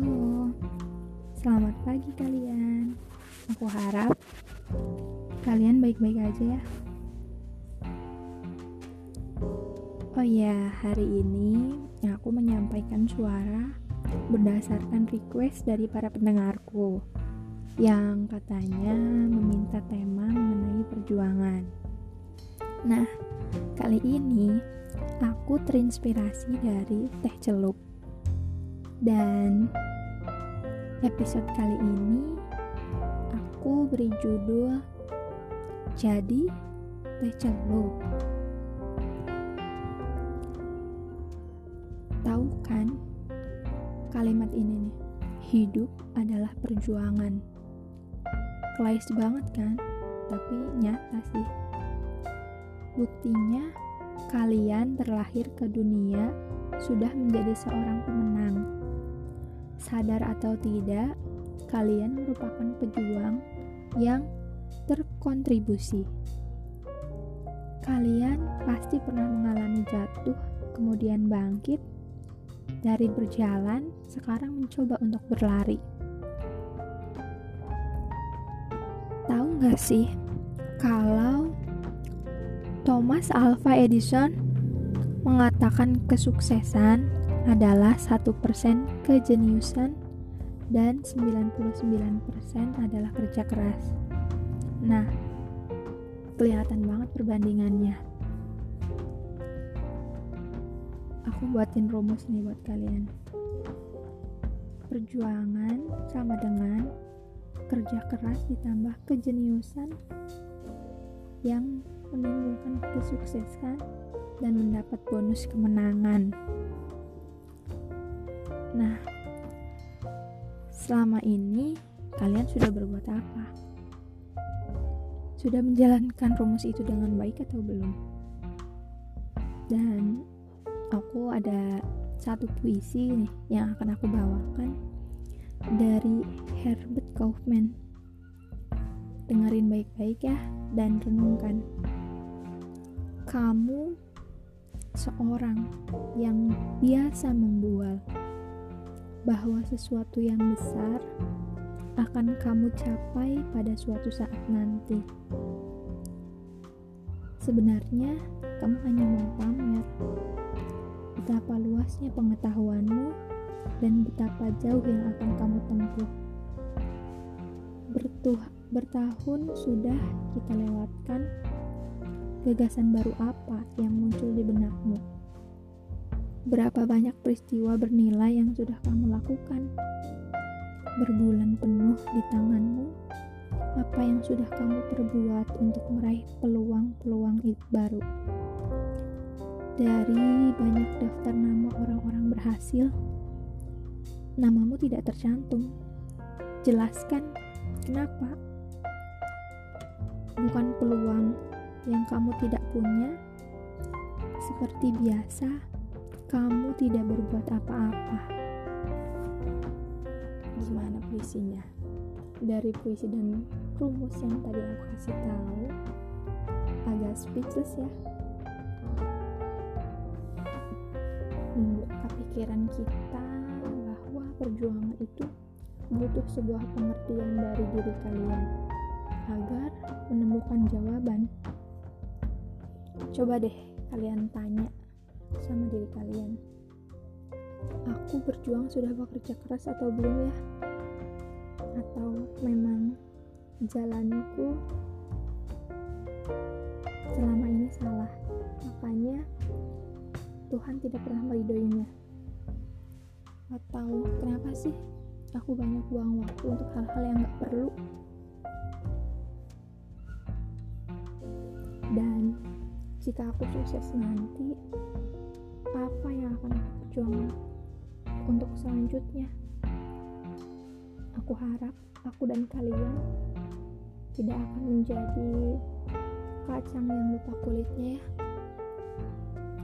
Halo, selamat pagi kalian. Aku harap kalian baik-baik aja ya. Oh ya, hari ini aku menyampaikan suara berdasarkan request dari para pendengarku yang katanya meminta tema mengenai perjuangan. Nah, kali ini aku terinspirasi dari teh celup dan episode kali ini aku beri judul Jadi Teh Celup. Tahu kan kalimat ini nih? Hidup adalah perjuangan. Klise banget kan? Tapi nyata sih. Buktinya kalian terlahir ke dunia sudah menjadi seorang pemenang sadar atau tidak, kalian merupakan pejuang yang terkontribusi. Kalian pasti pernah mengalami jatuh, kemudian bangkit. Dari berjalan, sekarang mencoba untuk berlari. Tahu nggak sih, kalau Thomas Alva Edison mengatakan kesuksesan adalah satu persen kejeniusan dan 99% adalah kerja keras. Nah, kelihatan banget perbandingannya. Aku buatin rumus nih buat kalian. Perjuangan sama dengan kerja keras ditambah kejeniusan yang menimbulkan kesuksesan dan mendapat bonus kemenangan. Nah, selama ini kalian sudah berbuat apa? Sudah menjalankan rumus itu dengan baik atau belum? Dan aku ada satu puisi nih yang akan aku bawakan dari Herbert Kaufman. Dengerin baik-baik ya dan renungkan. Kamu seorang yang biasa membual bahwa sesuatu yang besar akan kamu capai pada suatu saat nanti. Sebenarnya, kamu hanya mau pamer betapa luasnya pengetahuanmu dan betapa jauh yang akan kamu tempuh. Bertuh, bertahun sudah kita lewatkan, gagasan baru apa yang muncul di benakmu? Berapa banyak peristiwa bernilai yang sudah kamu lakukan? Berbulan penuh di tanganmu, apa yang sudah kamu perbuat untuk meraih peluang-peluang baru? Dari banyak daftar nama orang-orang berhasil, namamu tidak tercantum. Jelaskan kenapa? Bukan peluang yang kamu tidak punya, seperti biasa kamu tidak berbuat apa-apa. Gimana puisinya? Dari puisi dan rumus yang tadi aku kasih tahu, agak speechless ya. Membuka pikiran kita bahwa perjuangan itu butuh sebuah pengertian dari diri kalian agar menemukan jawaban. Coba deh kalian tanya sama diri kalian. Aku berjuang sudah bekerja keras atau belum ya? Atau memang jalanku selama ini salah, makanya Tuhan tidak pernah meridoinya. Atau kenapa sih aku banyak buang waktu untuk hal-hal yang gak perlu? Dan jika aku sukses nanti, apa yang akan aku perjuangkan untuk selanjutnya. Aku harap aku dan kalian tidak akan menjadi kacang yang lupa kulitnya ya.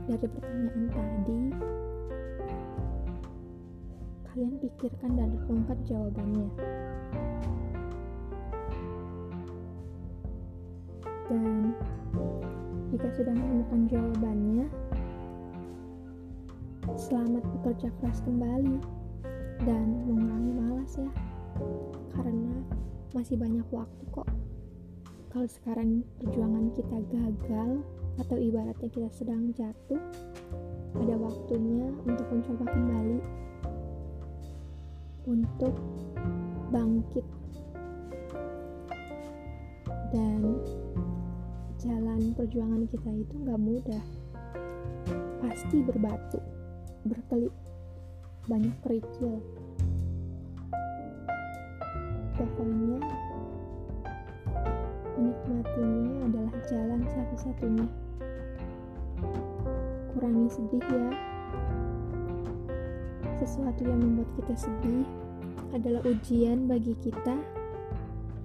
Dari pertanyaan tadi, kalian pikirkan dan renungkan jawabannya. Dan jika sudah menemukan jawabannya, Selamat bekerja keras kembali. Dan mengurangi malas ya. Karena masih banyak waktu kok. Kalau sekarang perjuangan kita gagal atau ibaratnya kita sedang jatuh ada waktunya untuk mencoba kembali. Untuk bangkit. Dan jalan perjuangan kita itu nggak mudah. Pasti berbatu berkelip banyak kerikil. Pokoknya menikmatinya adalah jalan satu-satunya. Kurangi sedih ya. Sesuatu yang membuat kita sedih adalah ujian bagi kita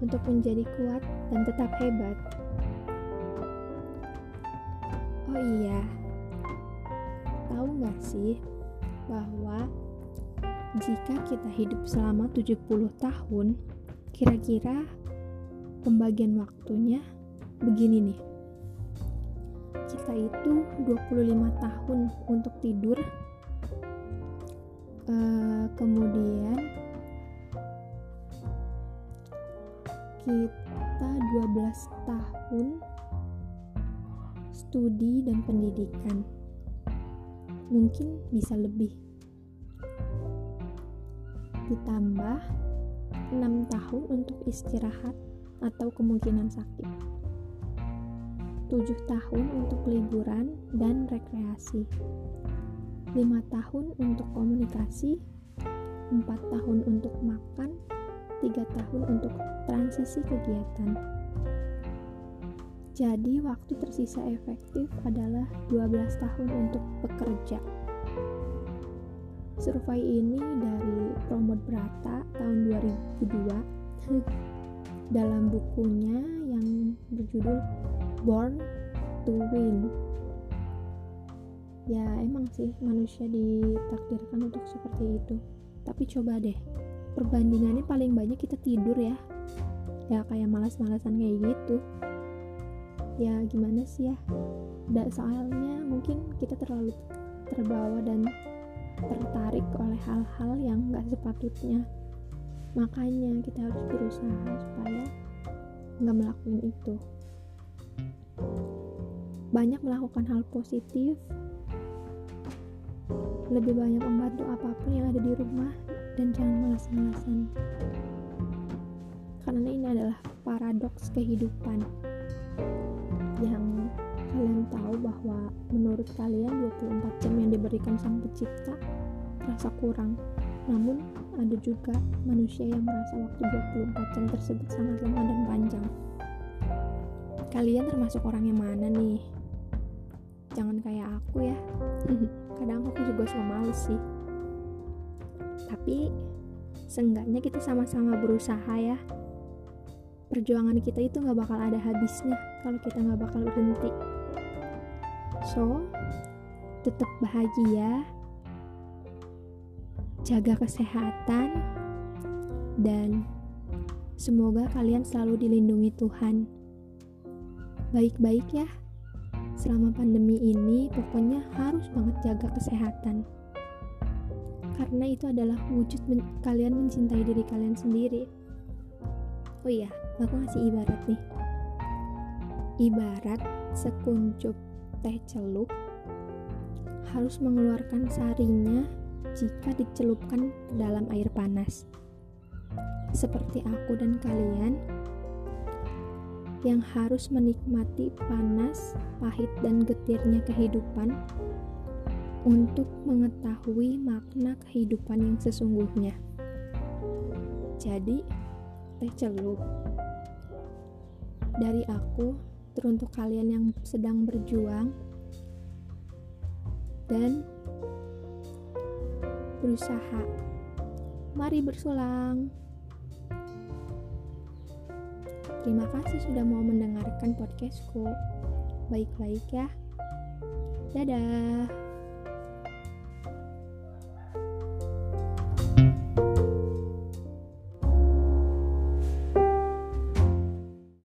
untuk menjadi kuat dan tetap hebat. Oh iya. Tahu nggak sih bahwa jika kita hidup selama 70 tahun kira-kira pembagian waktunya begini nih. Kita itu 25 tahun untuk tidur uh, kemudian kita 12 tahun studi dan pendidikan mungkin bisa lebih. Ditambah 6 tahun untuk istirahat atau kemungkinan sakit. 7 tahun untuk liburan dan rekreasi. 5 tahun untuk komunikasi 4 tahun untuk makan 3 tahun untuk transisi kegiatan jadi waktu tersisa efektif adalah 12 tahun untuk bekerja Survei ini dari Promot Brata tahun 2002 dalam bukunya yang berjudul Born to Win. Ya emang sih manusia ditakdirkan untuk seperti itu. Tapi coba deh, perbandingannya paling banyak kita tidur ya. Ya kayak malas-malasan kayak gitu. Ya gimana sih ya? Da, soalnya mungkin kita terlalu terbawa dan tertarik oleh hal-hal yang gak sepatutnya. Makanya kita harus berusaha supaya nggak melakukan itu. Banyak melakukan hal positif. Lebih banyak membantu apa pun yang ada di rumah dan jangan malas-malasan. Karena ini adalah paradoks kehidupan yang kalian tahu bahwa menurut kalian 24 jam yang diberikan sang pencipta terasa kurang. Namun ada juga manusia yang merasa waktu 24 jam tersebut sangat lama dan panjang. Kalian termasuk orang yang mana nih? Jangan kayak aku ya. Kadang aku juga suka males sih. Tapi seenggaknya kita sama-sama berusaha ya perjuangan kita itu nggak bakal ada habisnya kalau kita nggak bakal berhenti So, tetap bahagia, jaga kesehatan, dan semoga kalian selalu dilindungi Tuhan. Baik-baik ya, selama pandemi ini pokoknya harus banget jaga kesehatan. Karena itu adalah wujud men kalian mencintai diri kalian sendiri. Oh iya, aku ngasih ibarat nih. Ibarat sekuncup teh celup harus mengeluarkan sarinya jika dicelupkan ke dalam air panas. Seperti aku dan kalian yang harus menikmati panas, pahit, dan getirnya kehidupan untuk mengetahui makna kehidupan yang sesungguhnya. Jadi, teh celup dari aku teruntuk kalian yang sedang berjuang dan berusaha. Mari bersulang. Terima kasih sudah mau mendengarkan podcastku. Baik-baik ya. Dadah.